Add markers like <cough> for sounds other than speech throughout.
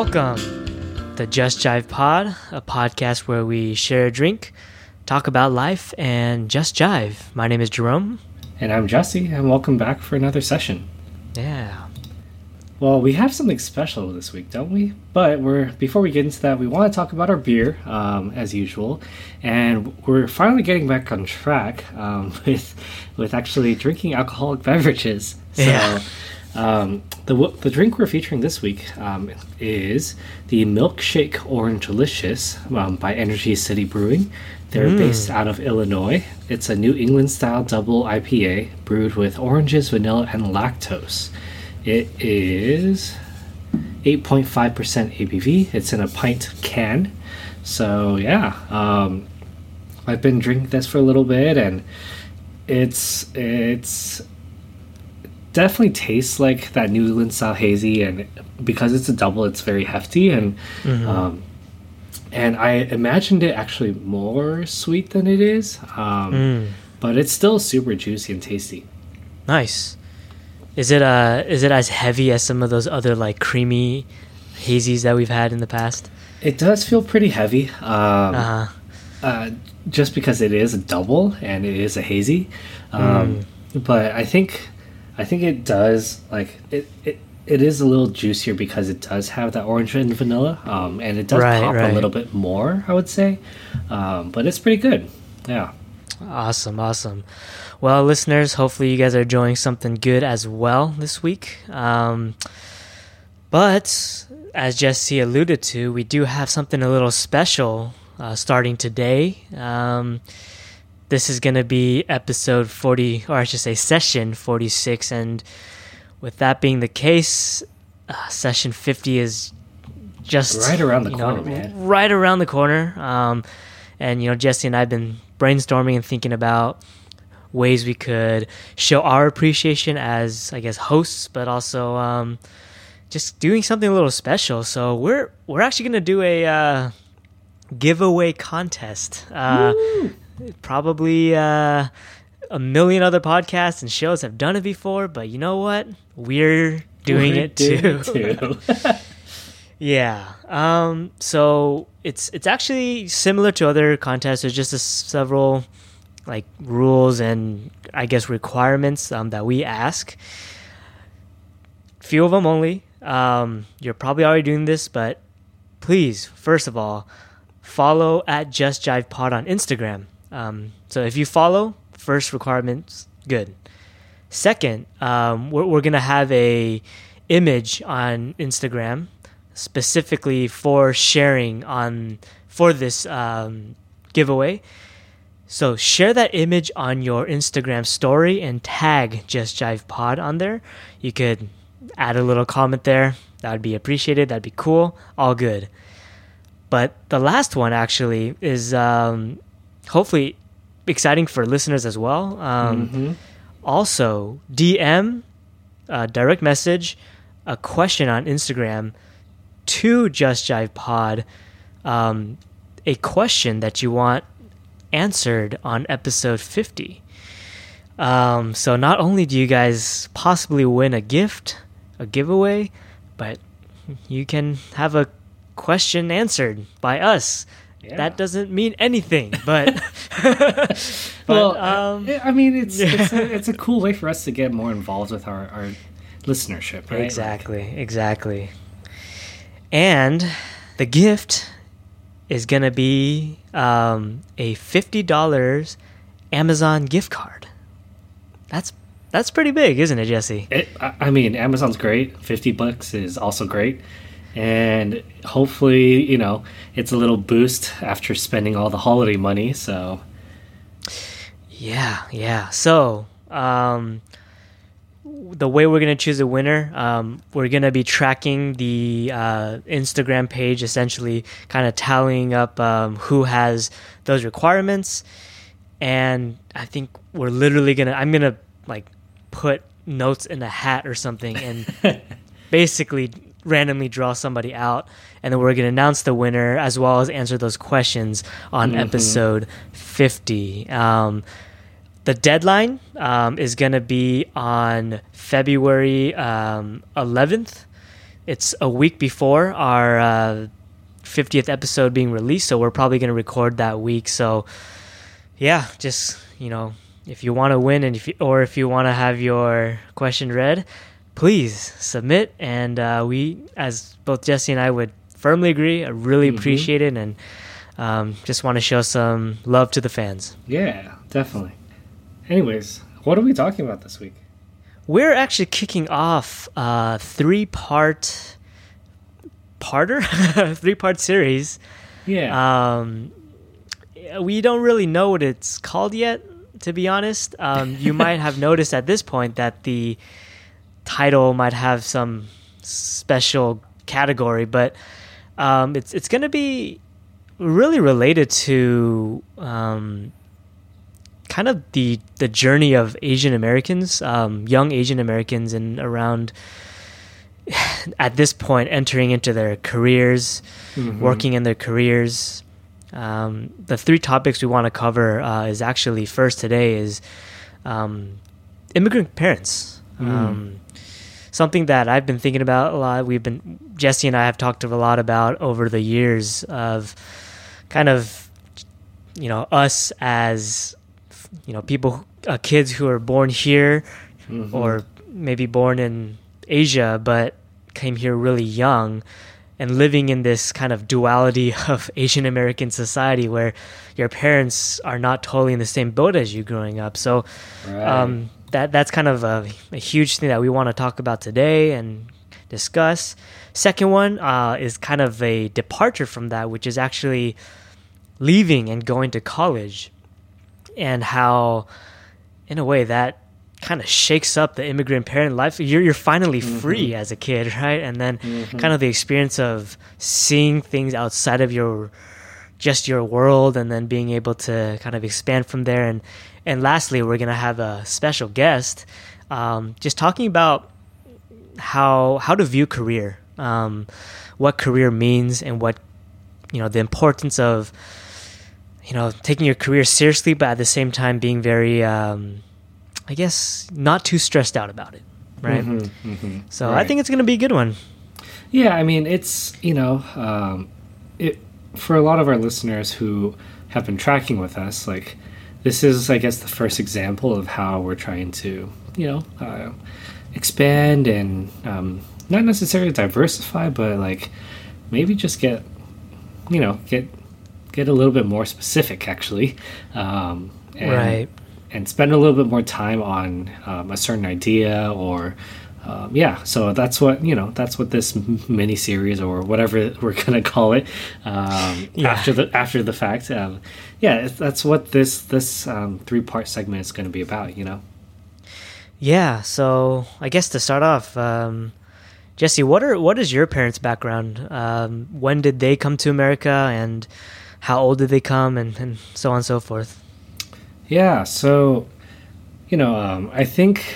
Welcome to Just Jive Pod, a podcast where we share a drink, talk about life, and just jive. My name is Jerome. And I'm Jesse, and welcome back for another session. Yeah. Well, we have something special this week, don't we? But we're before we get into that, we want to talk about our beer, um, as usual, and we're finally getting back on track um, <laughs> with with actually drinking alcoholic beverages. So, Yeah. Um, the the drink we're featuring this week um, is the Milkshake Orange Delicious um, by Energy City Brewing. They're based out of Illinois. It's a New England style double IPA brewed with oranges, vanilla, and lactose. It is 8.5% ABV. It's in a pint can. So, yeah, um, I've been drinking this for a little bit and it's it's definitely tastes like that New England style hazy and because it's a double it's very hefty and um, and I imagined it actually more sweet than it is um, but it's still super juicy and tasty Nice. Is it uh is it as heavy as some of those other like creamy hazies that we've had in the past? it does feel pretty heavy um, Uh uh, just because it is a double and it is a hazy. Um, But I think I think it does like it, it. It is a little juicier because it does have that orange and vanilla, um, and it does Right, pop right. a little bit more. I would say, um, but it's pretty good. Yeah. Awesome, awesome. Well, listeners, hopefully you guys are enjoying something good as well this week. Um, but as Jesse alluded to, we do have something a little special uh, starting today. Um, this is going to be episode 40, or I should say session 46. And with that being the case, uh, session 50 is just Right around the you know, corner, man. Right around the corner. Um, and you know, Jesse and I've been brainstorming and thinking about ways we could show our appreciation as, I guess, hosts, but also um, just doing something a little special. So we're we're actually gonna do a uh, giveaway contest. Uh, probably uh, a million other podcasts and shows have done it before, but you know what? We're doing We're it too. <laughs> too. Yeah. Um, so it's it's actually similar to other contests. There's just a s- several like rules and I guess requirements um, that we ask. Few of them only. Um, you're probably already doing this, but please, first of all, follow at Just Jive Pod on Instagram. Um, so if you follow, first requirements good. Second, um, we're, we're gonna have a image on Instagram specifically for sharing on for this um, giveaway. So share that image on your Instagram story and tag Just Jive Pod on there. You could add a little comment there. That would be appreciated. That'd be cool. All good. But the last one actually is um, hopefully exciting for listeners as well. Um, Mhm. Also, DM, uh, direct message, a question on Instagram to Just Jive Pod, um, a question that you want answered on episode 50. Um, so not only do you guys possibly win a gift, a giveaway, but you can have a question answered by us. Yeah. That doesn't mean anything, but, <laughs> <laughs> but well, um, I I mean, it's it's, a, it's a cool way for us to get more involved with our, our listenership, right? Exactly, exactly. And the gift is going to be um, a $50 Amazon gift card. That's that's pretty big, isn't it, Jesse? It, I I mean, Amazon's great. Fifty bucks is also great, and hopefully, you know, it's a little boost after spending all the holiday money. So, Yeah, yeah. So, um, the way we're gonna choose a winner, um, we're gonna be tracking the uh, Instagram page, essentially, kind of tallying up um, who has those requirements, and I think we're literally gonna. I'm gonna like put notes in a hat or something, and <laughs> basically randomly draw somebody out, and then we're gonna announce the winner as well as answer those questions on episode 50. Um, the deadline um, is going to be on February um, 11th. it's a week before our uh, 50th episode being released, so we're probably going to record that week. So, yeah, just you know, if you want to win and if you, or if you want to have your question read, please submit. And uh, we, as both Jesse and I, would firmly agree. I really Mhm. appreciate it, and um, just want to show some love to the fans. Yeah, definitely. Anyways, what are we talking about this week? We're actually kicking off a three part parter, <laughs> three part series. Yeah. Um, we don't really know what it's called yet, to be honest. Um, you <laughs> might have noticed at this point that the title might have some special category, but um, it's it's going to be really related to um, kind of the the journey of Asian Americans, um, young Asian Americans, and around <sighs> at this point entering into their careers, Mhm. working in their careers. Um, the three topics we want to cover uh, is actually first today is um, immigrant parents. Mm. Something that I've been thinking about a lot. We've been Jesse and I have talked a lot about over the years of kind of you know us as you know people uh, kids who are born here Mhm. or maybe born in Asia but came here really young and living in this kind of duality <laughs> of Asian American society where your parents are not totally in the same boat as you growing up. So Right. um, that that's kind of a, a huge thing that we want to talk about today and discuss. Second one uh, is kind of a departure from that, which is actually leaving and going to college, and how, in a way, that kind of shakes up the immigrant parent life. You're you're finally free as a kid, <laughs> right? And then kind of the experience of seeing things outside of your just your world and then being able to kind of expand from there and and lastly we're gonna have a special guest um, just talking about how how to view career um, what career means and what you know the importance of you know taking your career seriously but at the same time being very um, i guess not too stressed out about it right? Mhm, mhm. so i think it's gonna be a good one. Yeah, I mean, it's you know, um, it for a lot of our listeners who have been tracking with us, like this is, I guess, the first example of how we're trying to, you know, uh, expand and um, not necessarily diversify, but like maybe just get, you know, get get a little bit more specific, actually, um, and, Right. and spend a little bit more time on um, a certain idea or um, yeah so that's what you know that's what this mini series or whatever <laughs> we're gonna call it um, Yeah. after the after the fact um, yeah that's what this this um, three part segment is going to be about you know Yeah, so I guess to start off, um, Jesse, what are what is your parents' background? Um, when did they come to America, and how old did they come, and, and so on and so forth? yeah so you know um, i think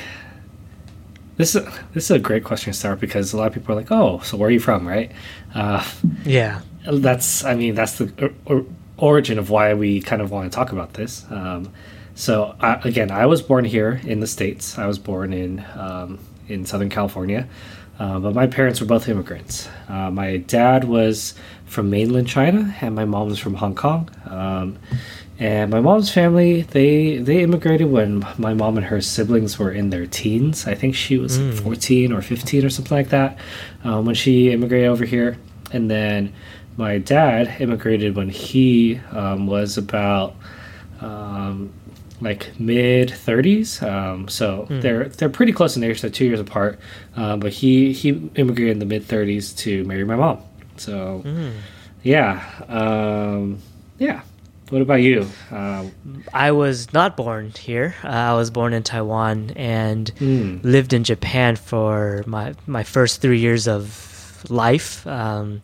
this is this is a great question to start because a lot of people are like oh so where are you from right uh, Yeah, that's i mean that's the origin of why we kind of want to talk about this. Um, so I, again i was born here in the states. I was born in um, in southern california uh, but my parents were both immigrants. Uh, my dad was from mainland china and my mom was from hong kong. Um, and my mom's family they they immigrated when my mom and her siblings were in their teens. I think she was 14 or 15 or something like that um, when she immigrated over here. And then my dad immigrated when he um, was about um, like mid 30s um, so they're they're pretty close in age they're two years apart um, but he he immigrated in the mid 30s to marry my mom so yeah um, yeah what about you um, I was not born here. Uh, I was born in Taiwan and Mm. lived in Japan for my my first three years of life. Um,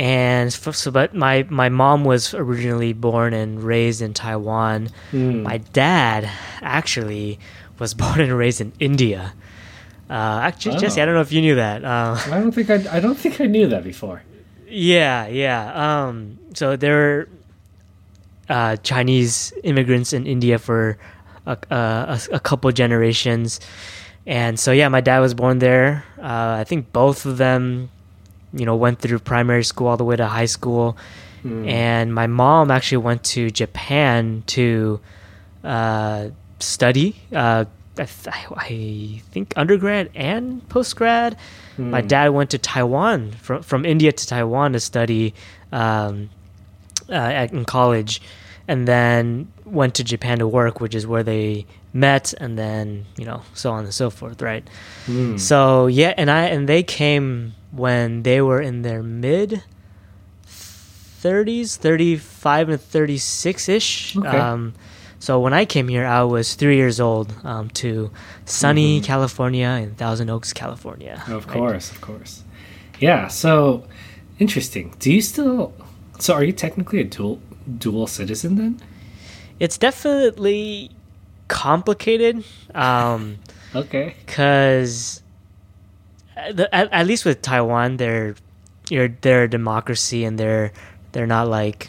and f- so, but my my mom was originally born and raised in Taiwan. Mm. My dad actually was <laughs> born and raised in India. Uh, actually, Jesse, Oh. I don't know if you knew that. Uh, I don't think I, I don't think I knew that before. yeah, yeah. Um, so there were uh, Chinese immigrants in India for a, a, a couple generations, and so yeah, my dad was born there. Uh, I think both of them, you know, went through primary school all the way to high school. Mm. And my mom actually went to Japan to uh, study. Uh, I, th- I think undergrad and postgrad. My Mm. dad went to Taiwan from from India to Taiwan to study um, uh, at, in college, and then went to Japan to work, which is where they met, and then you know so on and so forth, right? Mm. So yeah, and I and they came when they were in their mid thirties, thirty five and thirty six ish. Okay. Um, so when I came here, I was three years old um, to sunny Mhm. California in Thousand Oaks, California. Of right? course, of course. Yeah, so interesting. Do you still so are you technically a dual dual citizen then? It's definitely complicated. Um, <laughs> Okay. because at, at, at least with Taiwan, they're you're they're a democracy and they're they're not like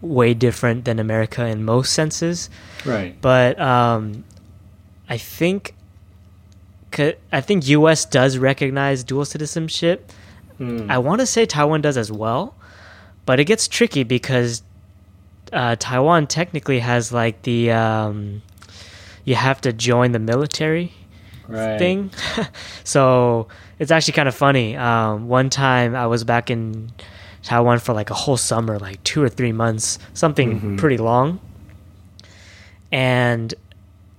way different than America in most senses. Right. But um, I think I think U.S. does recognize dual citizenship. Mm. I want to say Taiwan does as well, but it gets tricky because uh, Taiwan technically has like the um, you have to join the military right. thing. <laughs> so it's actually kind of funny. Um, one time I was back in Taiwan for like a whole summer, like two or three months, something Mhm. pretty long. And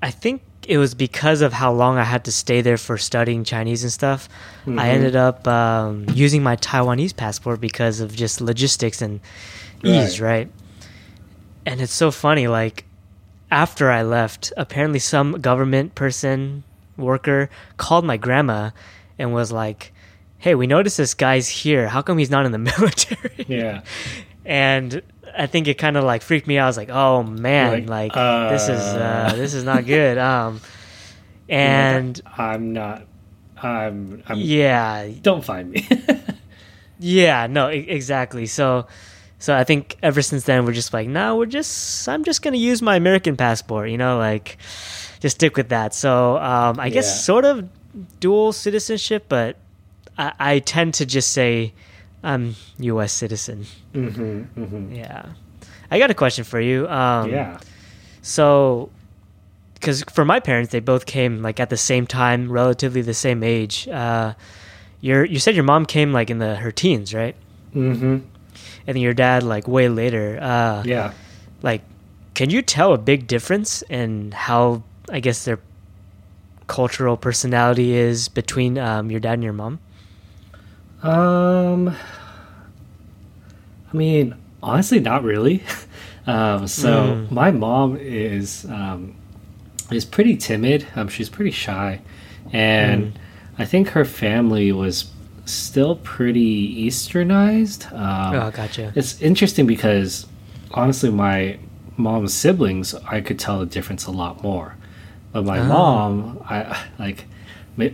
I think it was because of how long I had to stay there for studying Chinese and stuff. Mhm. I ended up um, using my Taiwanese passport because of just logistics and ease, right? And it's so funny, like after I left, apparently some government person worker called my grandma and was like, "Hey, we noticed this guy's here. How come he's not in the <laughs> military?" Yeah. and I think it kind of like freaked me out. I was like, "Oh man, Like, like, this is uh, uh. this is not good." <laughs> Um, and I'm not I'm I'm yeah, don't find me. <laughs> Yeah, no, e- exactly. So, so I think ever since then we're just like, no, we're just, I'm just gonna use my American passport, you know, like, just stick with that. So, um, I Yeah. guess sort of dual citizenship, but I, I tend to just say I'm U.S. citizen. mhm. Mhm. Yeah. I got a question for you. Um, yeah. So, because for my parents, they both came like at the same time, relatively the same age. Uh, your you said your mom came like in the her teens, right? Mhm. And then your dad like way later. Uh, Yeah. Like, can you tell a big difference in how I guess their cultural personality is between um, your dad and your mom? Um, I mean, honestly, not really. <laughs> um, so Mm. my mom is um, is pretty timid. Um, she's pretty shy, and I think her family was still pretty Easternized. Um, oh, gotcha. it's interesting because honestly, my mom's siblings, I could tell the difference a lot more. But my Oh. mom, I like,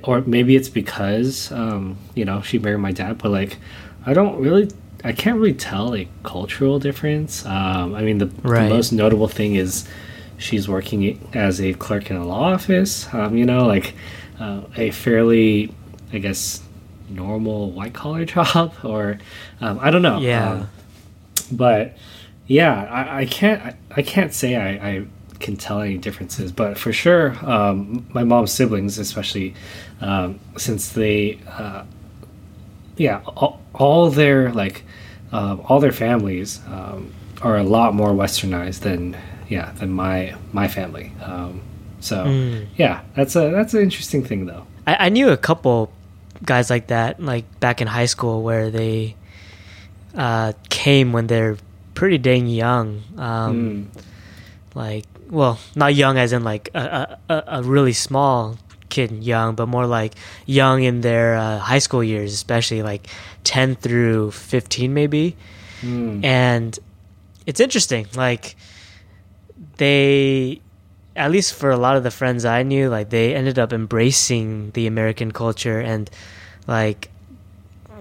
or maybe it's because um, you know she married my dad. But like, I don't really, I can't really tell a cultural difference. Um, I mean, the, Right. the most notable thing is she's working as a clerk in a law office. Um, you know, like uh, a fairly, I guess, normal white collar <laughs> job, or um, I don't know. Yeah. Um, but yeah, I, I can't I, I can't say I, I can tell any differences, but for sure, um, my mom's siblings, especially um, since they, uh, yeah, all, all their like um, all their families um, are a lot more westernized than yeah than my my family. Um, so Mm. yeah, that's a that's an interesting thing though. I, I knew a couple guys like that, like back in high school, where they uh, came when they're pretty dang young. Um, Mm. like well not young as in like a, a, a- really small kid young but more like young in their uh, high school years especially like 10 through 15 maybe Mm. and it's interesting like they at least for a lot of the friends i knew like they ended up embracing the american culture and like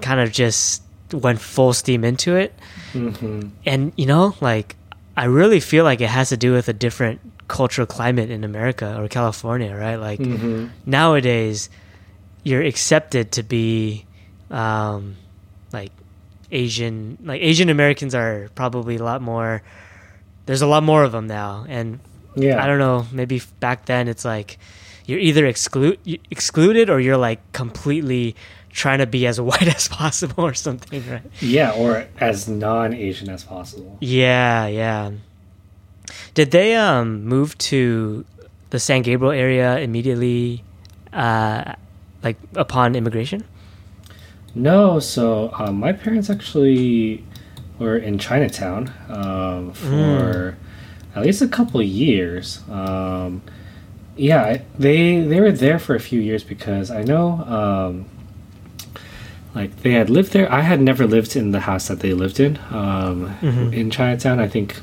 kind of just went full steam into it Mhm. and you know like i really feel like it has to do with a different cultural climate in america or california right like Mhm. nowadays you're accepted to be um, like Asian. Like Asian Americans are probably a lot more. There's a lot more of them now, and Yeah. I don't know. Maybe back then it's like you're either exclude excluded or you're like completely trying to be as <laughs> white as possible or something, right? Yeah, or as non-Asian as possible. Yeah, yeah. Did they um move to the San Gabriel area immediately, uh, like upon immigration? No, so um, my parents actually were in Chinatown um, for at least a couple of years. Um, yeah, they they were there for a few years because I know, um, like they had lived there. I had never lived in the house that they lived in um, in Chinatown. I think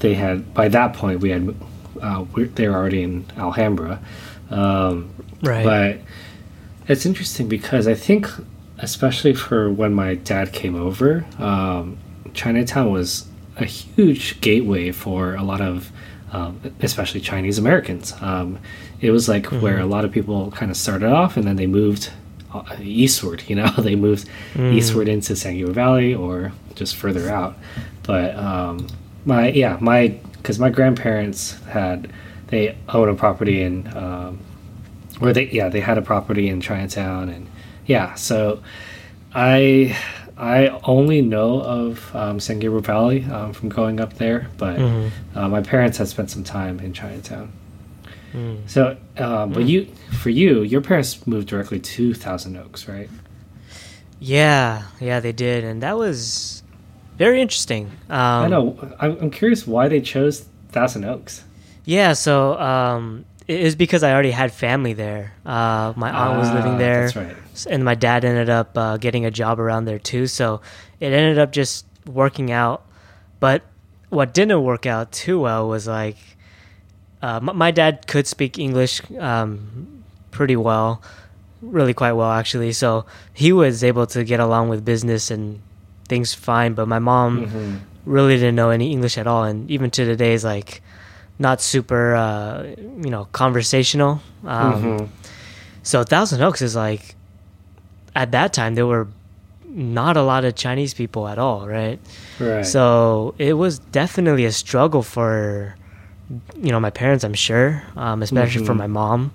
they had by that point we had uh, we they were already in Alhambra. Um, Right. but it's interesting because I think, especially for when my dad came over, um, Chinatown was a huge gateway for a lot of, um, especially Chinese Americans. Um, it was like where a lot of people kind of started off and then they moved uh, eastward. You know, <laughs> they moved eastward into San Gabriel Valley or just further out. But um, my yeah my because my grandparents had they own a property in um, or they yeah they had a property in Chinatown and yeah so I I only know of um, San Gabriel Valley um, from going up there but uh, my parents had spent some time in Chinatown. So um, but you for you your parents moved directly to Thousand Oaks right? Yeah, yeah, they did, and that was very interesting. Um, I know. I'm, I'm curious why they chose Thousand Oaks. Yeah, so um, it was because I already had family there. Uh, my aunt was living Ah, there, that's right. and my dad ended up uh, getting a job around there too. So it ended up just working out. But what didn't work out too well was like uh, m- my dad could speak English um, pretty well, really quite well actually. So he was able to get along with business and things fine. But my mom Mhm. really didn't know any English at all, and even to today is like not super, uh, you know, conversational. Um, Mhm. So Thousand Oaks is like, at that time there were not a lot of Chinese people at all, right? right So it was definitely a struggle for, you know, my parents. I'm sure, um, especially for Mhm. my mom,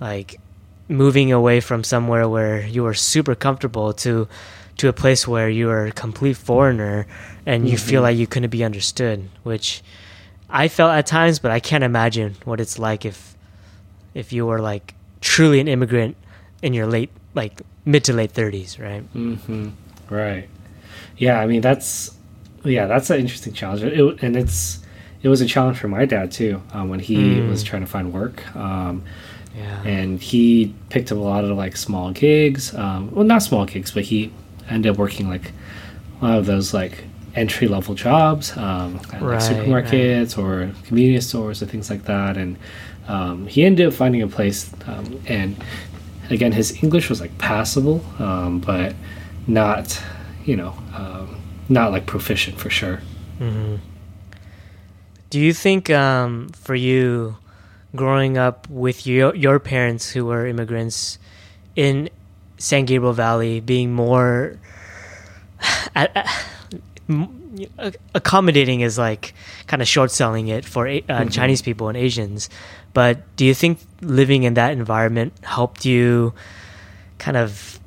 like moving away from somewhere where you were super comfortable to to a place where you are a complete foreigner and you feel Mhm. like you couldn't be understood, which I felt at times, but I can't imagine what it's like if if you were like truly an immigrant in your late like mid to late 30s, right? Mm-hmm. Right. Yeah, I mean that's yeah, that's an interesting challenge, it, and it's it was a challenge for my dad too um, when he Mm. was trying to find work, um, Yeah. and he picked up a lot of like small gigs. Um, well, not small gigs, but he ended up working like one of those like entry level jobs um, at like Right, supermarkets or convenience stores and things like that, and um, he ended up finding a place um, and again his english was like passable um, but not you know um, not like proficient for sure. Hmm Do you think um, for you, growing up with your your parents who were immigrants in San Gabriel Valley, being more a- a- m- accommodating is like kind of short selling it for uh, Chinese people and Asians, but do you think living in that environment helped you kind of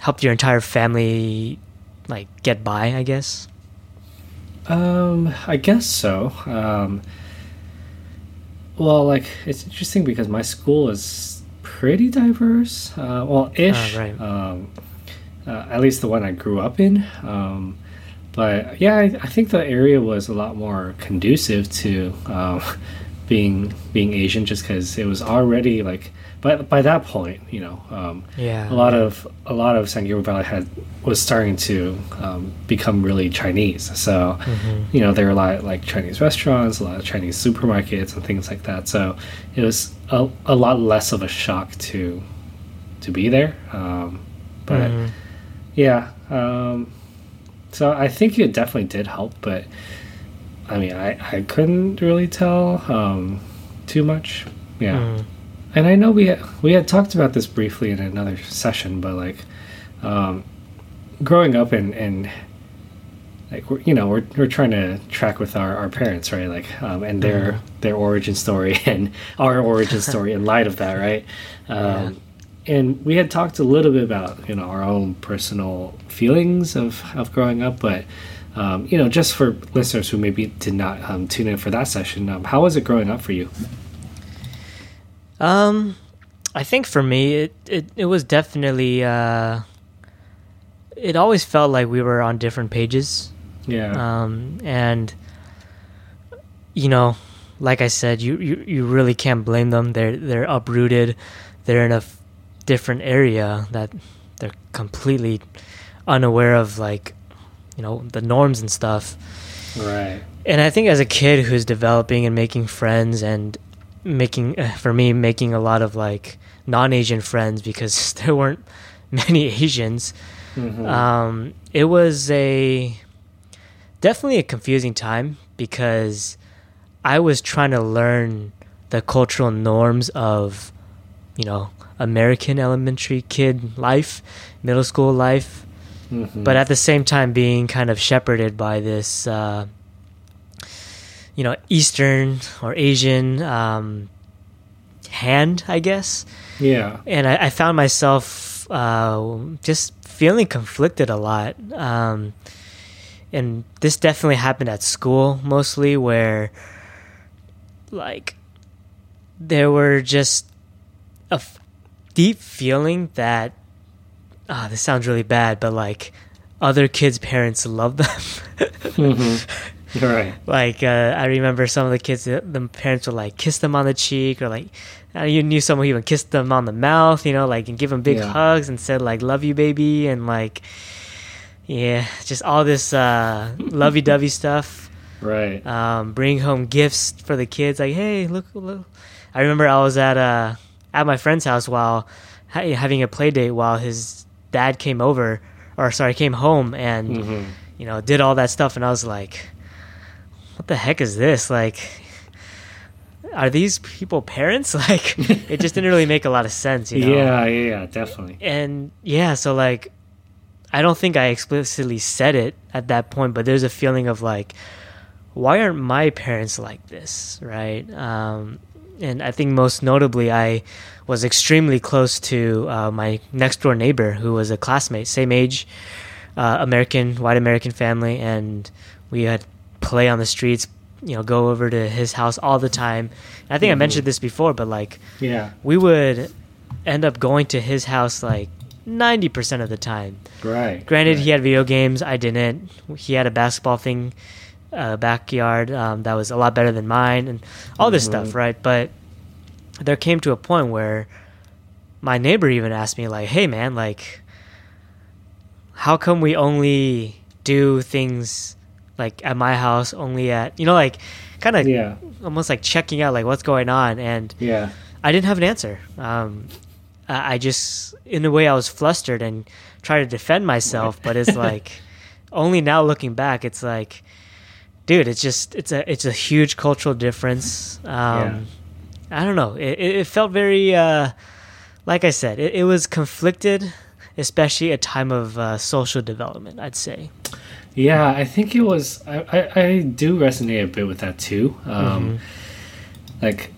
helped your entire family like get by? I guess. um i guess so um, well like it's interesting because my school is pretty diverse uh, well ish Ah, right. um, uh, at least the one i grew up in um, but yeah I, I think the area was a lot more conducive to um, <laughs> being being asian just because it was already like by, by that point you know um, Yeah. a lot of a lot of San Gabriel Valley had was starting to um, become really Chinese. So you know there were a lot of, like Chinese restaurants, a lot of Chinese supermarkets and things like that. So it was a, a lot less of a shock to to be there. Um, but Mhm. yeah, um, so I think it definitely did help. But I mean, I I couldn't really tell um, too much. Yeah. Mm. and I know we had, we had talked about this briefly in another session, but like um, growing up and and like we're, you know we're, we're trying to track with our, our parents right like um, and their Mm-hmm. their origin story <laughs> and our origin story in light of that right <laughs> um, and we had talked a little bit about you know our own personal feelings of of growing up but um, you know just for listeners who maybe did not um, tune in for that session um, how was it growing up for you Um, I think for me, it it, it was definitely. Uh, it always felt like we were on different pages, yeah um, and you know, like I said, you, you you really can't blame them. They're they're uprooted. They're in a f- different area that they're completely unaware of, like you know, the norms and stuff. right and I think as a kid who's developing and making friends and making uh, for me making a lot of like non-Asian friends because <laughs> there weren't many Asians. Mhm. Um, it was a definitely a confusing time because I was trying to learn the cultural norms of you know American elementary kid life, middle school life, Mhm. but at the same time being kind of shepherded by this uh, you know eastern or asian um, hand i guess. Yeah. And i, I found myself uh, just feeling conflicted a lot. Um, and this definitely happened at school mostly where like there were just a f- deep feeling that ah this sounds really bad but like other kids parents love them Mhm. right <laughs> like uh, i remember some of the kids the the parents would like kiss them on the cheek or like uh, you knew someone who even kissed them on the mouth you know like and give them big Yeah. hugs and said like love you baby and like yeah just all this uh <laughs> lovey-dovey stuff right um, bring home gifts for the kids. Like, hey, look, look. I remember I was at uh at my friend's house while ha- having a play date while his dad came over, or sorry, came home and Mhm. you know did all that stuff, and I was like, what the heck is this? Like, are these people parents? <laughs> Like, it just didn't really make a lot of sense. You know? yeah yeah yeah definitely and yeah, so like, I don't think I explicitly said it at that point, but there's a feeling of like, why aren't my parents like this, right? Um, and I think most notably, I was extremely close to uh, my next door neighbor, who was a classmate, same age, uh, American, white American family, and we had play on the streets. You know, go over to his house all the time. I think I Mhm. mentioned this before, but like yeah we would end up going to his house like 90% of the time. right Granted, right. he had video games, I didn't. He had a basketball thing, uh, backyard um, that was a lot better than mine, and all this Mhm. stuff, right? But there came to a point where my neighbor even asked me, like, hey, man, like, how come we only do things like at my house, only at, you know, like, kind of yeah almost like checking out, like, what's going on? And yeah I didn't have an answer. Um, I I just, in a way, I was flustered and tried to defend myself. But it's <laughs> like, only now looking back, it's like, dude, it's just, it's a, it's a huge cultural difference. Um, I don't know. It, it felt very, uh, like I said, it, it was conflicted, especially a time of uh, social development. I'd say. Yeah, I think it was. I, I, I do resonate a bit with that too. Um, Like,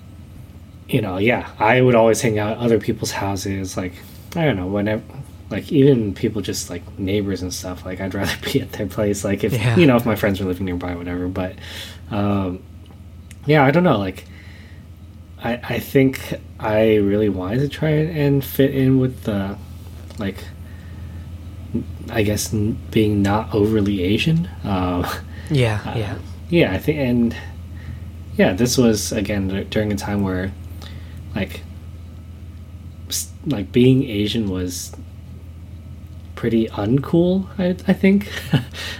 you know, yeah, I would always hang out at other people's houses. Like, I don't know, whenever, like, even people just like neighbors and stuff. Like, I'd rather <laughs> be at their place. Like, if, Yeah. you know, if my friends were living nearby, whatever. But, um, yeah, I don't know. Like, I, I think I really wanted to try and fit in with the, like, I guess n- being not overly Asian. Uh, Yeah, <laughs> uh, yeah, yeah, I think, and yeah, this was again dur- during a time where, like, like being Asian was pretty uncool. I I think.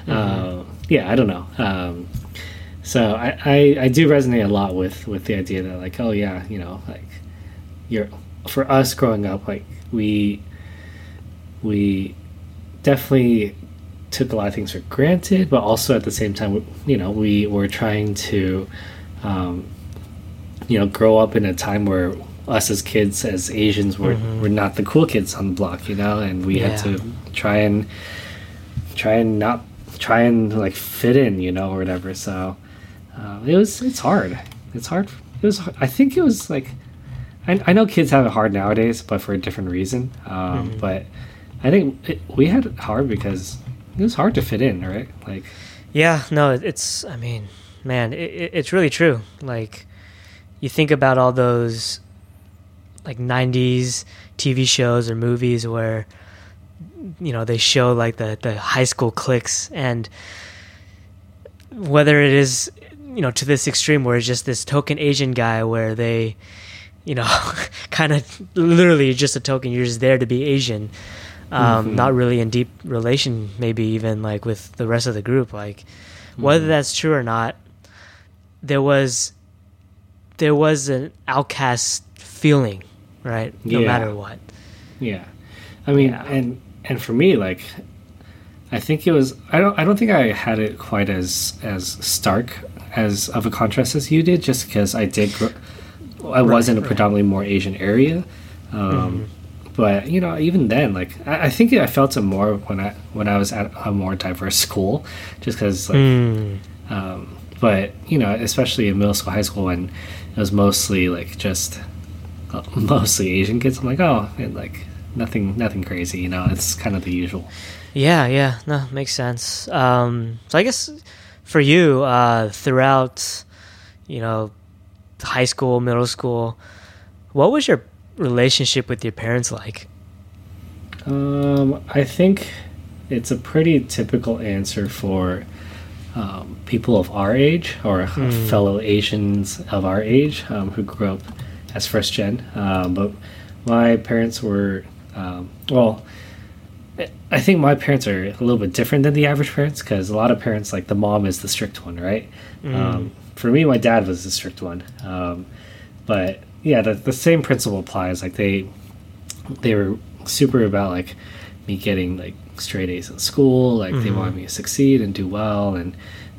uh, yeah, I don't know. Um, so I, I I do resonate a lot with with the idea that like oh yeah you know like you're for us growing up like we we definitely took a lot of things for granted, but also at the same time, you know, we were trying to, um, you know, grow up in a time where us as kids, as Asians, were were not the cool kids on the block, you know, and we had to try and try and not try and like fit in, you know, or whatever. So uh, it was it's hard. It's hard. It was. I think it was like. I, I know kids have it hard nowadays, but for a different reason. Um, But I think it, we had it hard because it was hard to fit in, right? Like, Yeah, no, it's. I mean, man, it, it's really true. Like, you think about all those, like '90s TV shows or movies where, you know, they show like the the high school cliques, and whether it is, you know, to this extreme where it's just this token Asian guy where they, you know, <laughs> kind of literally just a token. You're just there to be Asian. Um, Mhm. Not really in deep relation, maybe even like with the rest of the group. Like, whether Mhm. that's true or not, there was there was an outcast feeling, right? No Yeah. matter what. yeah. I mean, Yeah. and and for me, like, I think it was. I don't. I don't think I had it quite as as stark as of a contrast as you did, just because I did. Grow, I was in a right. predominantly more Asian area. Um, But you know, even then, like I, I think I felt it more when I when I was at a more diverse school, just because like Mm, Um, but you know, especially in middle school, high school, when it was mostly like just <laughs> mostly Asian kids, I'm like, oh, and like nothing, nothing crazy. You know, it's kind of the usual. yeah, yeah, no, makes sense. Um, so I guess for you, uh, throughout, you know, high school, middle school, what was your relationship with your parents like? Um, I think it's a pretty typical answer for um, people of our age or fellow Asians of our age um, who grew up as first gen. Um, but my parents were, um, well, I- think my parents are a little bit different than the average parents because a lot of parents, like the mom is the strict one, right? Um, for me, my dad was the strict one. Um, but yeah, the, the same principle applies. Like they, they were super about like me getting like straight A's in school. Like they wanted me to succeed and do well, and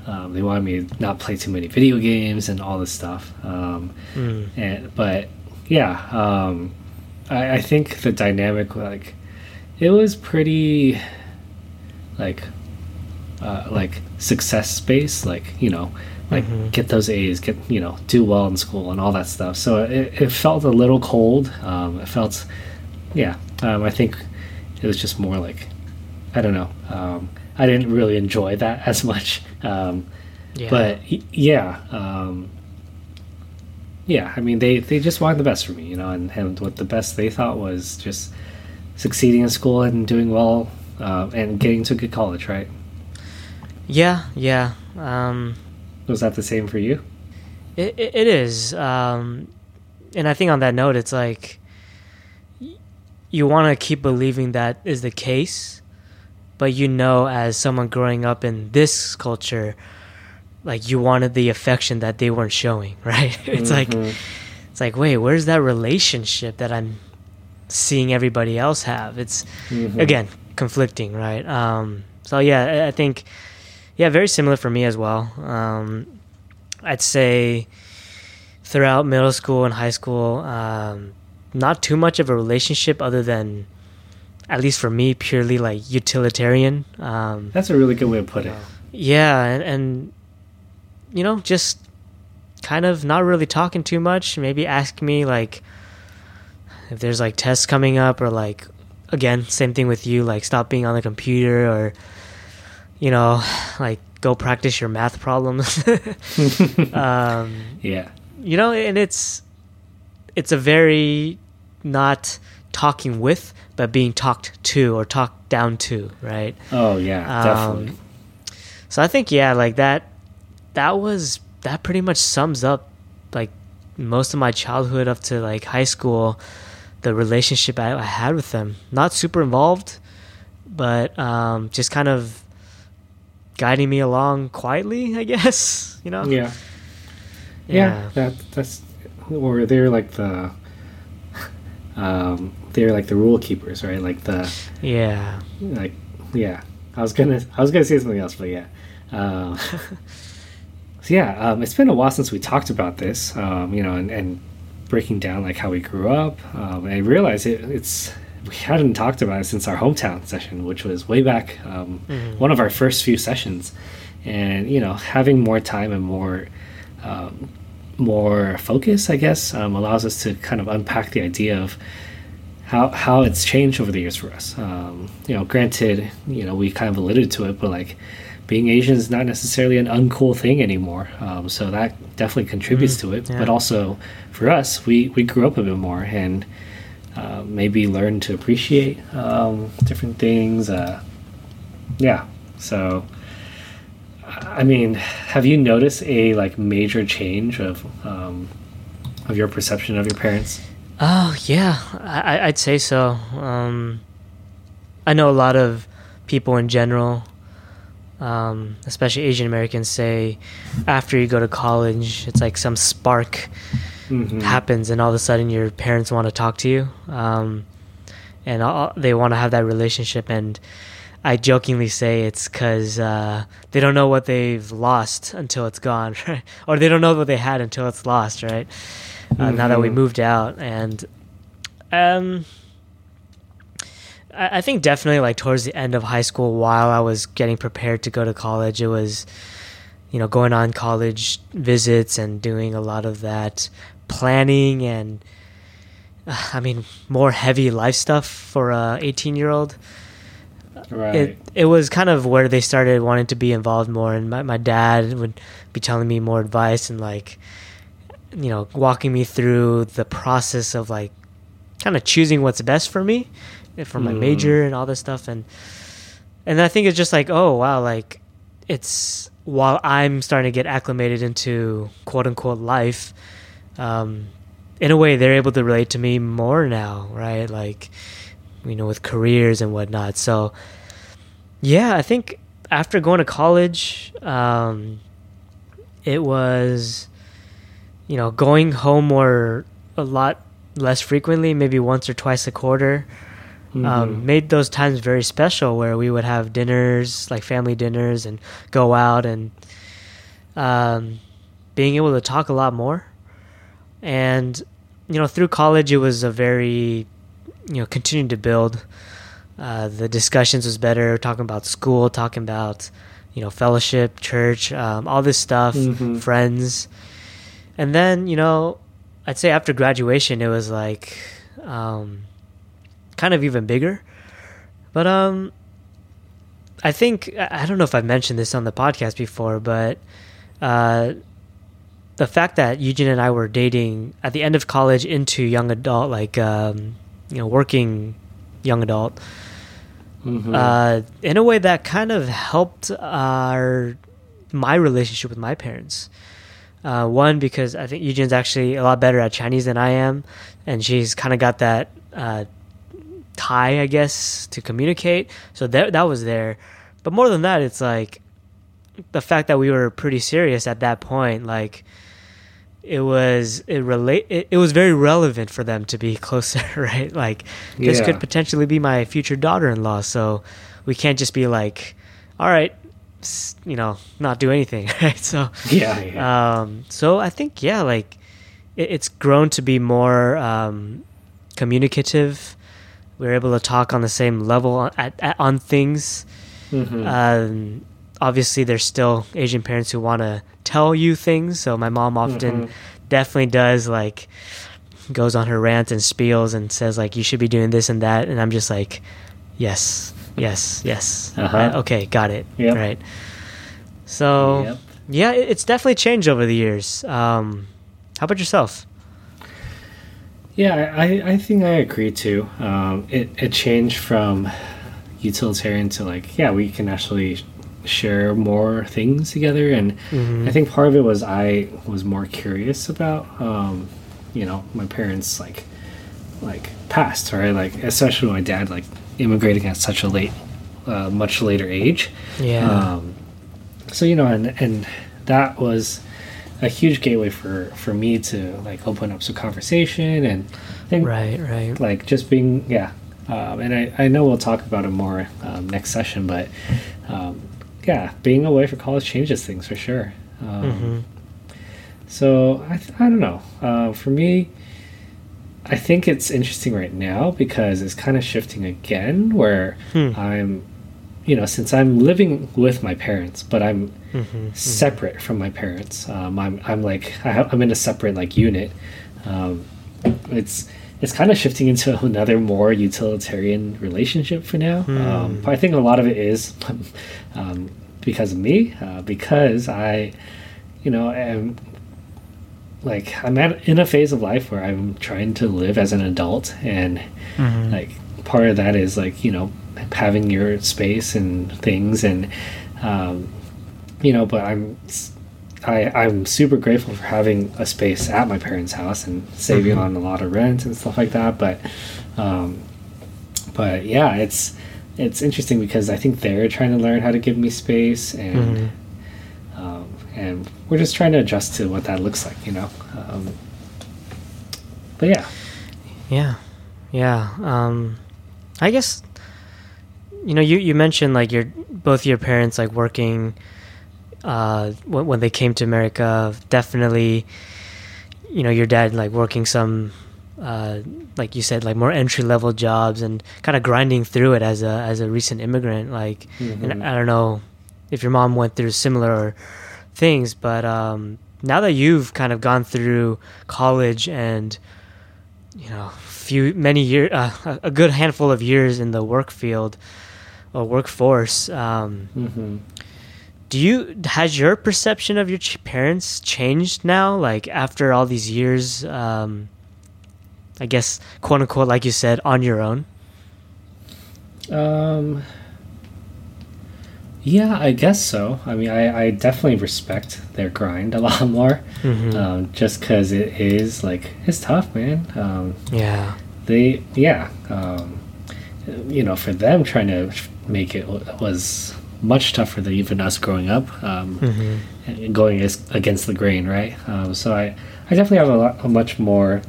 um, they wanted me to not play too many video games and all this stuff. Um, Mm. and but yeah, um, I, I think the dynamic like it was pretty like uh, like success based. Like you know. Like Mhm. get those A's, get you know, do well in school and all that stuff. So it, it felt a little cold. Um, it felt yeah um, i think it was just more like i don't know um, i didn't really enjoy that as much um, Yeah. but yeah um, yeah i mean they, they just wanted the best for me you know and, and what the best they thought was just succeeding in school and doing well uh, and getting to a good college right yeah, yeah. Um, was that the same for you It, it, it is. Um, and I think on that note, it's like you want to keep believing that is the case, but you know, as someone growing up in this culture, like you wanted the affection that they weren't showing, <laughs> right? It's like Mhm. it's like, wait, where's that relationship that I'm seeing everybody else have? It's Mhm. again conflicting, right? Um, so yeah, I- I think yeah, very similar for me as well. Um, I'd say throughout middle school and high school, um, not too much of a relationship other than, at least for me, purely like utilitarian. Um, that's a really good way to put it yeah, and, and you know, just kind of not really talking too much. Maybe ask me like if there's like tests coming up, or like again, same thing with you, like stop being on the computer, or you know, like go practice your math problems. <laughs> um, <laughs> yeah you know, and it's it's a very not talking with, but being talked to or talked down to, right? oh yeah definitely Um, so I think yeah, like that that was that pretty much sums up like most of my childhood up to like high school, the relationship I, I had with them. Not super involved, but um, just kind of guiding me along quietly, I guess. <laughs> You know? yeah yeah, that that's or they're like the <laughs> um they're like the rule keepers right like the Yeah. like yeah i was gonna i was gonna say something else but yeah um <laughs> so yeah um it's been a while since we talked about this um you know and, and breaking down like how we grew up. Um, and I realized it, it's we hadn't talked about it since our hometown session, which was way back um, Mhm. one of our first few sessions. And you know, having more time and more um, more focus, I guess, um, allows us to kind of unpack the idea of how how it's changed over the years for us. Um, you know, granted, you know, we kind of alluded to it, but like being Asian is not necessarily an uncool thing anymore. Um, so that definitely contributes Mm, to it. yeah. But also for us, we we grew up a bit more and uh, maybe learned to appreciate um, different things. Uh, yeah, so. I mean, have you noticed a like major change of um, of your perception of your parents? Oh yeah, I, I'd say so. Um, I know a lot of people in general, um, especially Asian Americans, say after you go to college, it's like some spark Mhm. happens, and all of a sudden your parents want to talk to you, um, and all, they want to have that relationship. And I jokingly say it's because uh, they don't know what they've lost until it's gone, right? <laughs> Or they don't know what they had until it's lost, right? Uh, Now that we Mhm. moved out, and um, I, I think definitely like towards the end of high school, while I was getting prepared to go to college, it was you know going on college visits and doing a lot of that planning and uh, I mean more heavy life stuff for a 18 year old Right. it it was kind of where they started wanting to be involved more and my, my dad would be telling me more advice and like you know walking me through the process of like kind of choosing what's best for me eh, for my Mm. major and all this stuff. And and I think it's just like oh wow like it's while I'm starting to get acclimated into quote unquote life um in a way they're able to relate to me more now right? Like you know with careers and whatnot. So yeah i think after going to college um it was you know going home more a lot less frequently maybe once or twice a quarter Mhm. um, made those times very special where we would have dinners like family dinners and go out and um, being able to talk a lot more and you know through college it was a very you know continuing to build uh, the discussions was better talking about school talking about you know fellowship church um, all this stuff Mhm. friends and then you know i'd say after graduation it was like um, kind of even bigger but um i think i don't know if i've mentioned this on the podcast before but uh the fact that Eugene and I were dating at the end of college into young adult, like um, you know, working young adult, Mhm. uh, in a way that kind of helped our my relationship with my parents. Uh, one because I think Eugene's actually a lot better at Chinese than I am, and she's kind of got that uh, tie, I guess, to communicate. So that that was there. But more than that, it's like the fact that we were pretty serious at that point. Like it was it relate it, it was very relevant for them to be <laughs> closer, right? Like this Yeah. could potentially be my future daughter-in-law, so we can't just be like, all right, you know, not do anything, <laughs> right? So yeah, yeah. um, so I think yeah, like it, it's grown to be more um, communicative. We're able to talk on the same level on, at, at, on things. Mhm. Um, obviously, there's still Asian parents who want to tell you things. So my mom often Mhm. definitely does like goes on her rant and spiels and says like you should be doing this and that, and I'm just like, yes, yes, yes, Uh-huh. Uh, okay, got it, Yep. right. So Yep. yeah, it's definitely changed over the years. Um, how about yourself? Yeah, I, I think I agree too. Um, it, it changed from utilitarian to like, yeah, we can actually share more things together. And Mhm. I think part of it was I was more curious about, um, you know, my parents like, like past, right? Like, especially my dad, like immigrating at such a late, uh, much later age. Yeah. Um, so you know, and and that was a huge gateway for for me to like open up some conversation and think right, right. like just being yeah. Um, and I, I know we'll talk about it more um, next session, but um, yeah, being away for college changes things for sure. Um, hmm So I, I don't know. Uh, for me, I think it's interesting right now because it's kind of shifting again where Hmm. I'm, you know, since I'm living with my parents, but I'm Mm-hmm. separate from my parents. Um, I'm, I'm like, I I'm in a separate like unit. Um, it's, it's kind of shifting into <laughs> another more utilitarian relationship for now. Um, but I think a lot of it is <laughs> um, because of me, uh, because I, you know, am like I'm at in a phase of life where I'm trying to live as an adult, and Mm-hmm. like part of that is like you know having your space and things, and um, you know, but I'm I I'm super grateful for having a space at my parents' house and saving Mhm. on a lot of rent and stuff like that, but. Um, but yeah, it's it's interesting because I think they're trying to learn how to give me space, and Mhm. um, and we're just trying to adjust to what that looks like, you know. Um, but yeah, Yeah, yeah. Um, I guess you know you you mentioned like your both your parents like working uh, when when they came to America. Definitely, you know your dad like working some uh, like you said like more entry level jobs and kind of grinding through it as a as a recent immigrant. Like, Mhm. and I don't know if your mom went through similar things, but um, now that you've kind of gone through college and you know few many year uh, <laughs> a- good handful of years in the work field or workforce um, hmm do you has your perception of your ch- parents changed now? Like after all these years um, i guess quote unquote like you said on your own? Um, yeah, I guess so. I mean, I, I definitely respect their grind a <laughs> lot more, Mhm. um, just because it is like it's tough, man. Um, yeah they yeah um, you know for them trying to make it was much tougher than even us growing up um, hmm going as, against the grain right um, so I, I definitely have a, lot, a much more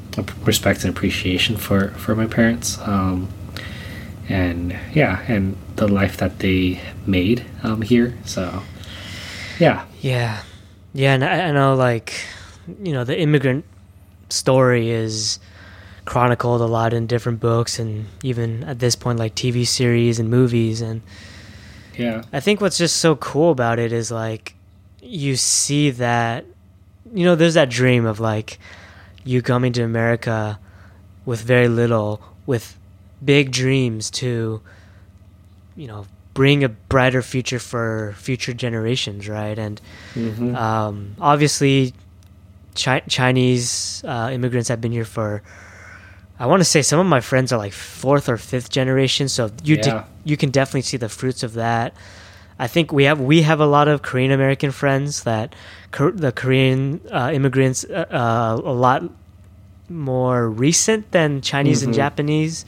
respect and appreciation for, for my parents um, and yeah and the life that they made um, here so yeah Yeah, yeah, and I, I know, like, you know, the immigrant story is chronicled a lot in different books, and even at this point, like TV series and movies. And yeah I think what's just so cool about it is like you see that, you know, there's that dream of like you coming to America with very little, with big dreams to, you know, bring a brighter future for future generations, right? And hmm um, obviously, chi- Chinese uh, immigrants have been here for. I want to say some of my friends are like fourth or fifth generation, so you de- you can definitely see the fruits of that. I think we have we have a lot of Korean American friends that Kor- the Korean uh, immigrants uh, uh, a lot more recent than Chinese and Mhm. Japanese,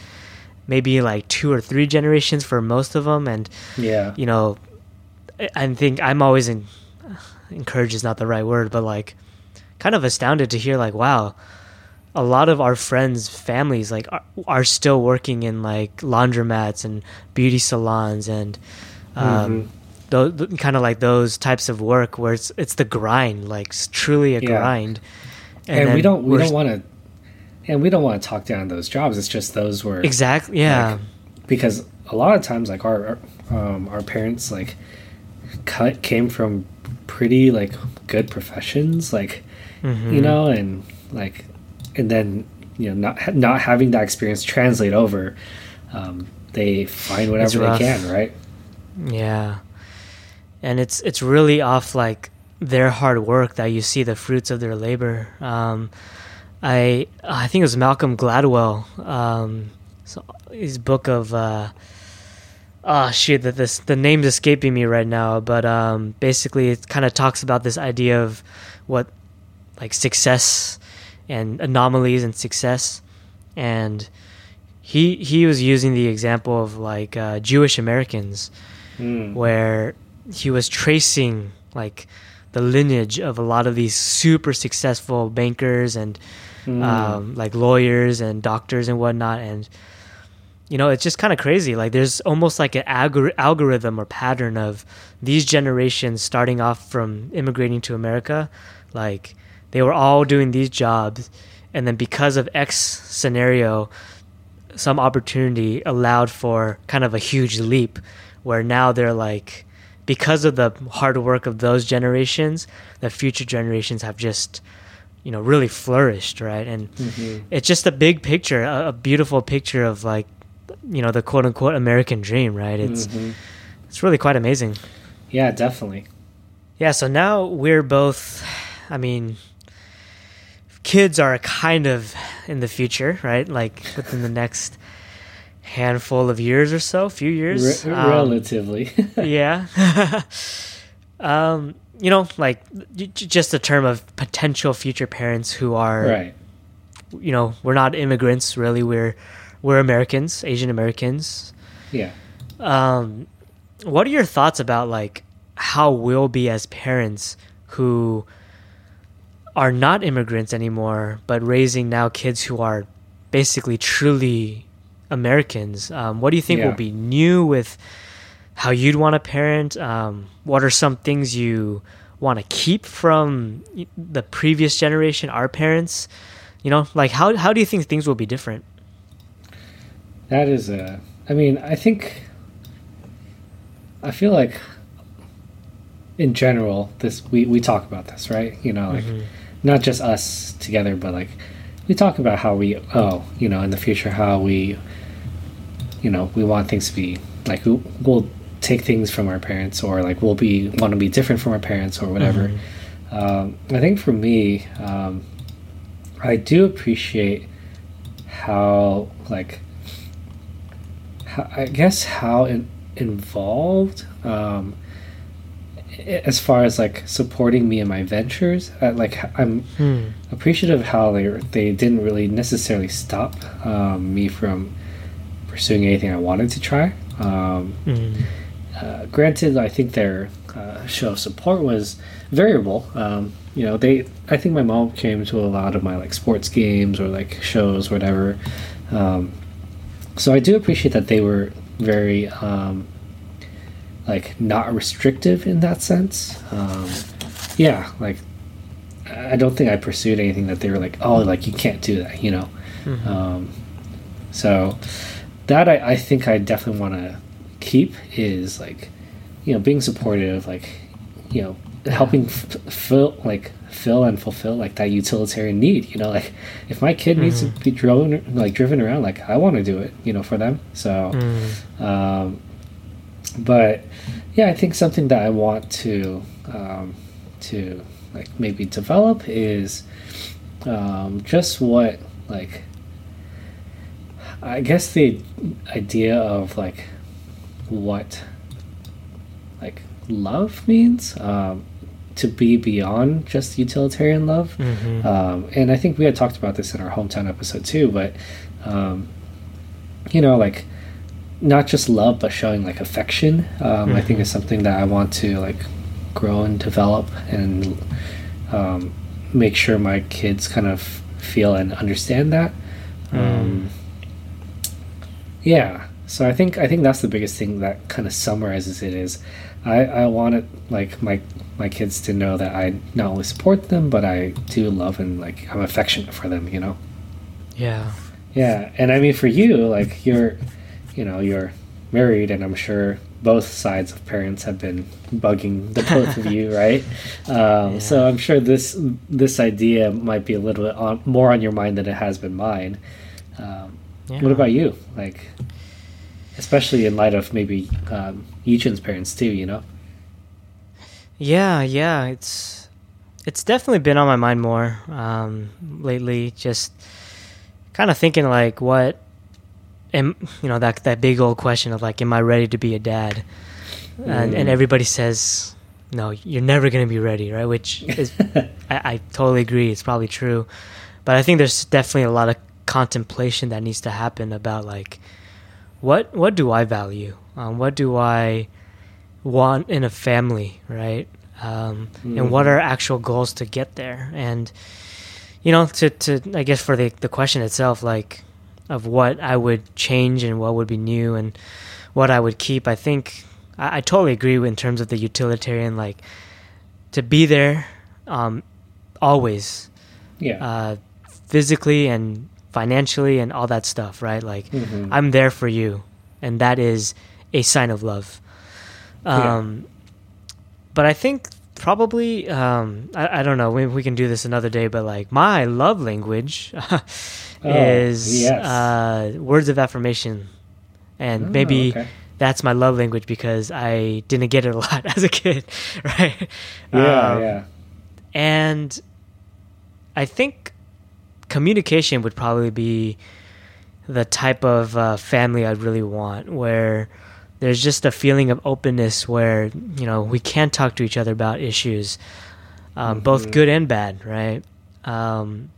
maybe like two or three generations for most of them, and yeah you know, I- think I'm always in, encouraged is not the right word, but like kind of astounded to hear like, wow, a lot of our friends' families like are, are still working in like laundromats and beauty salons and um, Mhm. those kind of like those types of work where it's it's the grind, like it's truly a Yeah. grind. and, we don't we don't want to and we don't want to talk down those jobs it's just those were exactly yeah like, because a lot of times like our um, our parents like cut came from pretty like good professions like Mhm. you know and like and then you know not not having that experience translate over um, they find whatever they can right Yeah. And it's it's really off like their hard work that you see the fruits of their labor. Um, I I think it was Malcolm Gladwell. Um, so his book of uh, oh shoot that this the name's escaping me right now, but um, basically it kind of talks about this idea of what like success and anomalies and success, and he he was using the example of like uh, Jewish Americans Mm. where he was tracing like the lineage of a lot of these super successful bankers and Mm. um, like lawyers and doctors and whatnot. And you know it's just kind of crazy. Like there's almost like an algor- algorithm or pattern of these generations starting off from immigrating to america. Like they were all doing these jobs and then because of X scenario, some opportunity allowed for kind of a huge leap, where now they're like, because of the hard work of those generations, the future generations have just you know really flourished right and Mhm. it's just a big picture a, a beautiful picture of like you know the quote unquote american dream right it's Mhm. it's really quite amazing Yeah, definitely. yeah so now we're both i mean kids are kind of in the future right like within the next handful of years or so few years Re- Um, relatively. <laughs> yeah. <laughs> um, you know, like just a term of potential future parents who are, right. you know, we're not immigrants really. We're we're Americans, Asian Americans. Yeah. Um, what are your thoughts about like how we'll be as parents who are not immigrants anymore, but raising now kids who are basically truly Americans? Um, what do you think Yeah. will be new with how you'd want to parent? Um, what are some things you want to keep from the previous generation, our parents? You know, like how how do you think things will be different? That is a. I mean, I think. I feel like. In general, this we we talk about this, right? You know, like Mhm. not just us together, but like we talk about how we oh, you know, in the future how we. You know, we want things to be like we'll take things from our parents, or like we'll be want to be different from our parents, or whatever. Um, I think for me, um, I do appreciate how like how, I guess how in, involved um, as far as like supporting me in my ventures. Like I'm Hmm. appreciative how they they didn't really necessarily stop um, me from pursuing anything I wanted to try. Um, Mm. Uh, granted, I think their uh, show of support was variable. Um, you know, they. I think my mom came to a lot of my like sports games or like shows, whatever. Um, so I do appreciate that they were very um, like not restrictive in that sense. Um, yeah, like I don't think I pursued anything that they were like, oh, like you can't do that, you know. Mhm. Um, so that I, I think I definitely want to keep is like, you know, being supportive, like, you know, helping f- fill like fill and fulfill like that utilitarian need. You know, like if my kid needs to be driven like driven around, like I want to do it. You know, for them. So, Mm. um, but yeah, I think something that I want to um, to like maybe develop is um, just what like I guess the idea of like what like love means um, to be beyond just utilitarian love. Mhm. Um, and I think we had talked about this in our hometown episode too, but um, you know, like not just love, but showing like affection. Um, I think Mhm. is something that I want to like grow and develop and um, make sure my kids kind of feel and understand that. Um, yeah. So I think I think that's the biggest thing that kind of summarizes it is I, I want it like my my kids to know that I not only support them but I do love and like I'm affectionate for them, you know. Yeah. Yeah, and I mean for you, like you're, you know, you're married, and I'm sure both sides of parents have been bugging the both of you, <laughs> right? Um, So I'm sure this this idea might be a little bit on, more on your mind than it has been mine. Um, yeah. What about you? Like, especially in light of maybe um, parents too, you know? Yeah, yeah, it's it's definitely been on my mind more um, lately. Just kind of thinking like, what am you know that that big old question of like, am I ready to be a dad? And and Mm. everybody says, no, you're never gonna be ready, right? Which is <laughs> I, I totally agree. It's probably true, but I think there's definitely a lot of contemplation that needs to happen about like, what what do I value? Um, what do I want in a family, right? Um, And what Mhm. are actual goals to get there? And you know, to to I guess for the the question itself, like of what I would change and what would be new and what I would keep. I think I, I totally agree in terms of the utilitarian, like to be there, um, always Yeah. uh, physically and financially and all that stuff, right? Like Mhm. I'm there for you, and that is a sign of love. Yeah. Um, but I think probably um, I, I don't know. Maybe we can do this another day. But like my love language <laughs> is yes. uh, words of affirmation, and Oh, maybe okay. that's my love language because I didn't get it a <laughs> lot as a kid, <laughs> right? Yeah, Um, yeah. and I think communication would probably be the type of uh, family I'd really want, where there's just a feeling of openness, where you know we can talk to each other about issues, um, both Mhm. good and bad, right? Um,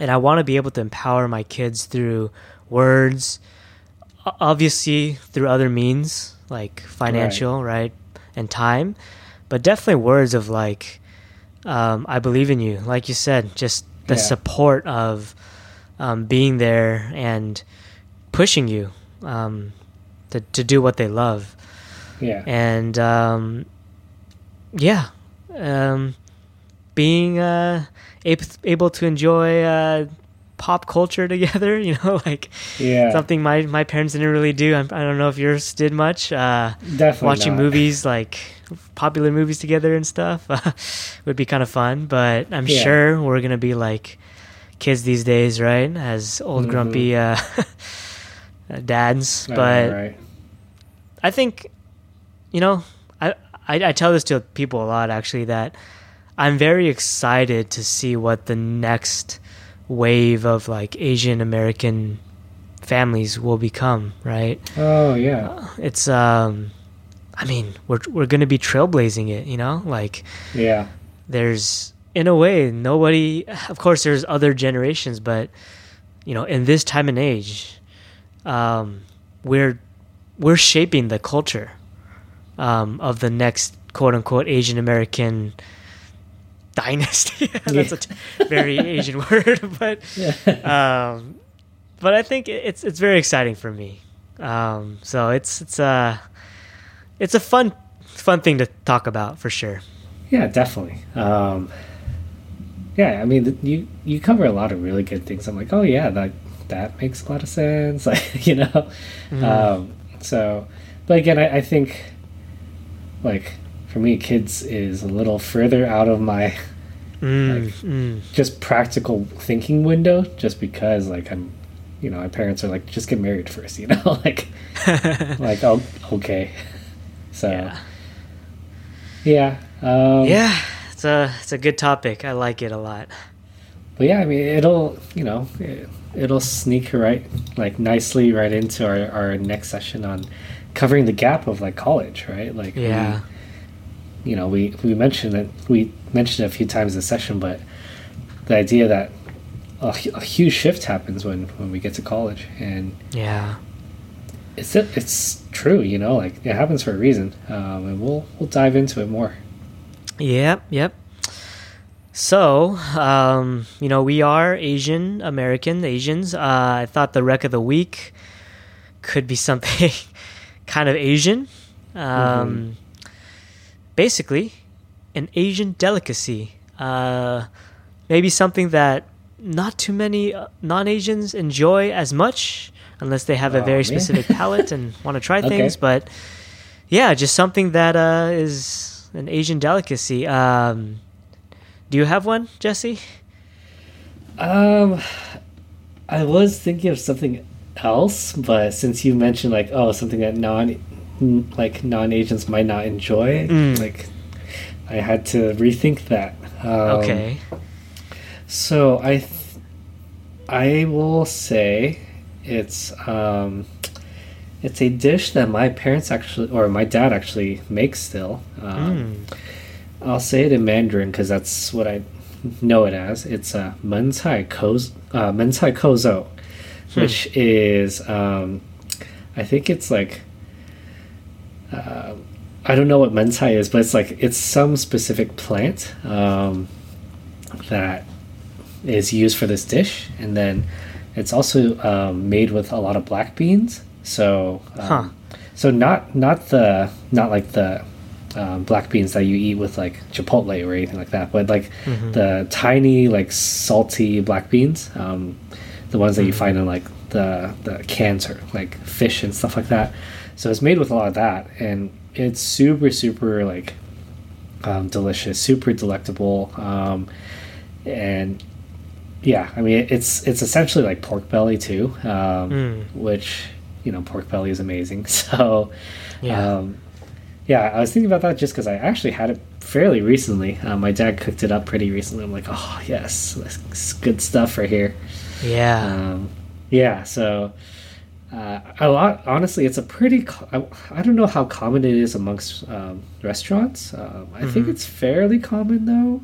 and I want to be able to empower my kids through words, obviously through other means like financial, right, and time, but definitely words of like, um, I believe in you, like you said, just the Yeah. support of um, being there and pushing you um, to to do what they love, Yeah. and um, yeah, um, being uh, able able to enjoy uh, pop culture <laughs> together, you know, <laughs> like yeah. something my my parents didn't really do. I, I don't know if yours did much. Uh, Definitely watching not. movies like popular movies together and stuff <laughs> would be kind of fun. But I'm Yeah. sure we're gonna be like kids these days, right? As old Mhm. grumpy uh, <laughs> dads. But right. I think, you know, I, I I tell this to people a lot actually that I'm very excited to see what the next wave of like Asian American families will become. Right? Oh yeah. It's um, I mean, we're we're gonna be trailblazing it. You know, like Yeah. there's in a way nobody. Of course, there's other generations, but you know, in this time and age, um, we're we're shaping the culture um, of the next quote unquote Asian American <laughs> dynasty. <laughs> That's a t- very Asian <laughs> word, but um, but I think it's it's very exciting for me. Um, so it's it's a it's a fun fun thing to talk about for sure. Yeah, definitely. Um, yeah, I mean, you you cover a lot of really good things. I'm like, oh yeah, that that makes a lot of sense. <laughs> Like, you know. Mm. Um, so, but again, I, I think, like, for me, kids is a little further out of my Mm, Like- mm. just practical thinking window, just because, like, I'm, you know, my parents are like, just get married first, you know, <laughs> like, <laughs> like, oh, okay. So, yeah. yeah. Um, yeah, it's a it's a good topic. I like it a lot. But yeah, I mean, it'll you know, it, it'll sneak right like nicely right into our our next session on covering the gap of like college, right? Like we- Yeah. you know, we we mentioned it we mentioned it a few times this session, but the idea that a, a huge shift happens when when we get to college, and Yeah. It's it's true, you know, like it happens for a reason, um, and we'll we'll dive into it more. Yep, yep. So, um, you know, we are Asian American Asians. Uh, I thought the wreck of the week could be something <laughs> kind of Asian. Um, Basically, an Asian delicacy. Uh, maybe something that not too many uh, non-Asians enjoy as much, unless they have a Oh, very man. specific palate and <laughs> want to try Okay. things. But yeah, just something that uh, is an Asian delicacy. Um, do you have one, Jesse? Um, I was thinking of something else, but since you mentioned like oh something that non like non Asians might not enjoy, Mm. like I had to rethink that. Um, okay. So I th- I will say it's um it's a dish that my parents actually or my dad actually makes still. Um, Mm. I'll say it in Mandarin because that's what I know it as. It's a uh, mencai koz uh, mencai kozo, Hmm. which is um, I think it's like uh, I don't know what mencai is, but it's like it's some specific plant um, that is used for this dish, and then it's also um, made with a lot of black beans. So, um, Huh. so not not the not like the um, black beans that you eat with like Chipotle or anything like that, but like Mm-hmm. the tiny like salty black beans, um, the ones that you Mm-hmm. find in like the the cans or like fish and stuff like that. So it's made with a lot of that, and it's super super like um, delicious, super delectable, um, and yeah, I mean it's it's essentially like pork belly too, um, Mm. which you know pork belly is amazing. <laughs> So Yeah. um, yeah, I was thinking about that just because I actually had it fairly recently. Uh, my dad cooked it up pretty recently. I'm like, oh yes, this is good stuff right here. yeah. Um, yeah, so uh, a lot. Honestly, it's a pretty. Co- I, I don't know how common it is amongst um, restaurants. Um, I think Mhm. it's fairly common though.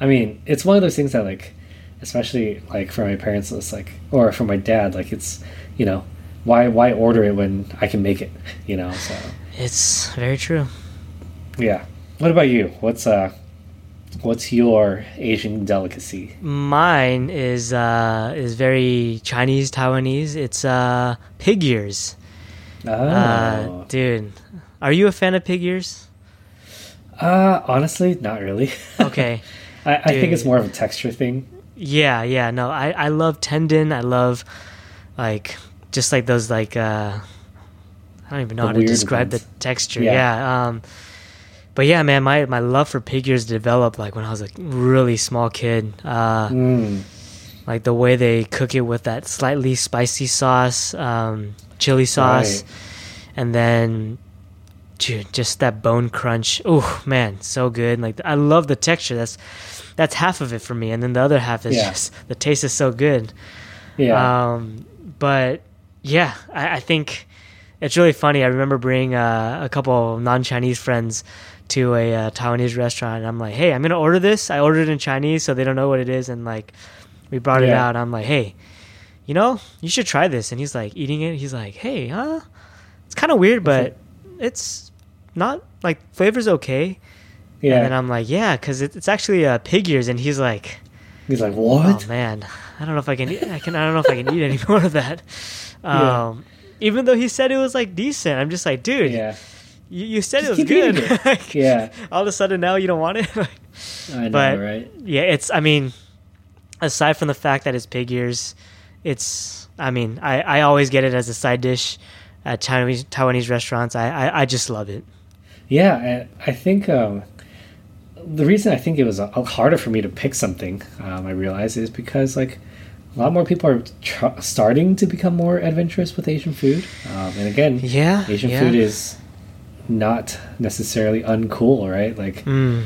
I mean, it's one of those things that like, especially like for my parents, it's like, or for my dad, like it's, you know, why why order it when I can make it, <laughs> you know? So it's very true. yeah. What about you? What's uh, what's your Asian delicacy? Mine is uh is very Chinese Taiwanese. It's uh pig ears. Oh, Uh, dude, are you a fan of pig ears? uh honestly, not really. <laughs> Okay. I, I think it's more of a texture thing. Yeah, yeah. No, I I love tendon. I love like just like those like uh I don't even know The how to describe ones. the texture. Yeah. Yeah. Um but yeah, man, my my love for pig ears developed like when I was a really small kid. Uh Mm. like the way they cook it with that slightly spicy sauce, um, chili sauce, Right. and then dude, just that bone crunch. Oh man, so good! Like I love the texture. That's that's half of it for me, and then the other half is Yeah. just the taste is so good. Yeah. Um, but yeah, I, I think it's really funny. I remember bringing uh, a couple non-Chinese friends to a uh, Taiwanese restaurant, and I'm like, "Hey, I'm gonna order this." I ordered it in Chinese, so they don't know what it is, and like, we brought it Yeah. out. I'm like, "Hey, you know, you should try this." And he's like eating it. He's like, "Hey, huh? It's kind of weird, but it's not like flavor's okay." Yeah. And then I'm like, "Yeah, because it, it's actually uh, pig ears," and he's like. He's like, what? Oh man, I don't know if I can. Eat, I can. I don't know if I can eat any <laughs> more of that. Yeah. Um, even though he said it was like decent, I'm just like, dude, yeah. you, you said Just it was good. it. <laughs> Like, Yeah. All of a sudden now you don't want it. <laughs> I know, but- right? yeah, it's. I mean, aside from the fact that it's pig ears, it's. I mean, I I always get it as a side dish at Taiwanese Taiwanese restaurants. I I, I just love it. Yeah, and I think um, the reason I think it was a, a harder for me to pick something, um, I realize, is because like a lot more people are tr- starting to become more adventurous with Asian food. Um, and again, Yeah, Asian yeah. food is not necessarily uncool, right? Like, Mm,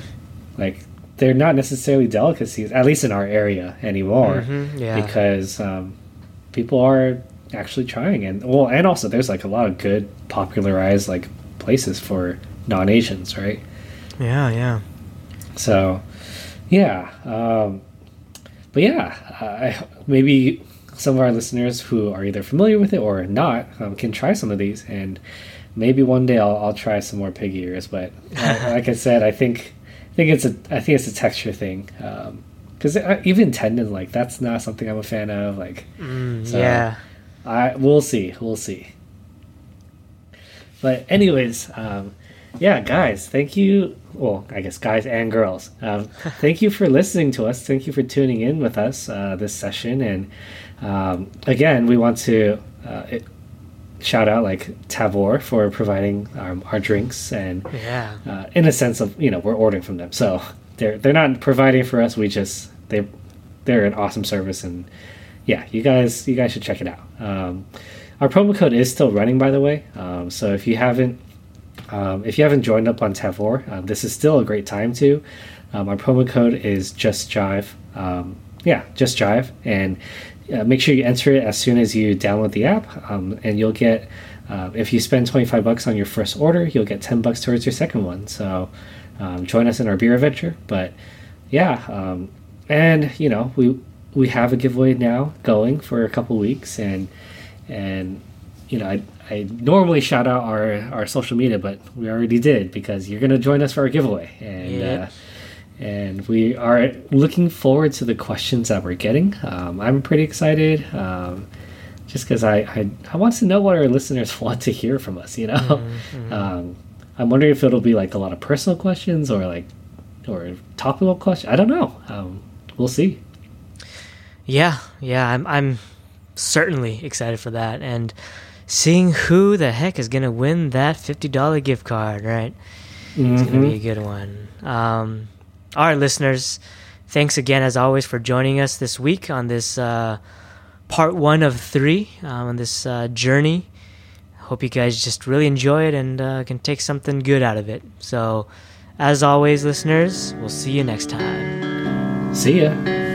like they're not necessarily delicacies, at least in our area anymore, mhm, yeah. because um, people are actually trying, and well, and also there's like a lot of good popularized like places for non-Asians, right? yeah, yeah. So, yeah, um, but yeah, I, maybe some of our listeners who are either familiar with it or not um, can try some of these, and maybe one day I'll, I'll try some more pig ears. But uh, <laughs> like I said, I think I think it's a I think it's a texture thing because even tendon like that's not something I'm a fan of. Like, Mm, So- yeah. I we'll see, we'll see. But anyways, um, yeah, guys, thank you. Well, I guess guys and girls, um, <laughs> thank you for listening to us. Thank you for tuning in with us uh, this session. And um, again, we want to uh, it, shout out like Tavour for providing um, our drinks and Yeah. uh, in a sense of you know we're ordering from them, so they're they're not providing for us. We just they they're an awesome service, and yeah, you guys you guys should check it out. Um, our promo code is still running, by the way. Um, so if you haven't um, if you haven't joined up on Tavour, uh, this is still a great time to. Um, our promo code is just jive. Um, yeah, just jive, and uh, make sure you enter it as soon as you download the app, um, and you'll get. Uh, if you spend 25 bucks on your first order, you'll get 10 bucks towards your second one. So um, join us in our beer adventure. But yeah, um, and you know we we have a giveaway now going for a couple weeks, and and you know I, I normally shout out our our social media, but we already did because you're gonna join us for our giveaway, and Yeah. uh, and we are looking forward to the questions that we're getting. Um, I'm pretty excited. Um, just because I, I I want to know what our listeners <laughs> want to hear from us, you know. <laughs> Um, I'm wondering if it'll be like a lot of personal questions or like or topical questions. I don't know. Um, we'll see. Yeah, yeah, I'm I'm certainly excited for that and seeing who the heck is gonna win that fifty dollar gift card. Right, it's gonna be a good one. Um, all right, listeners, thanks again as always for joining us this week on this uh, part one of three um, on this uh, journey. Hope you guys just really enjoy it and uh, can take something good out of it. So, as always, listeners, we'll see you next time. See ya.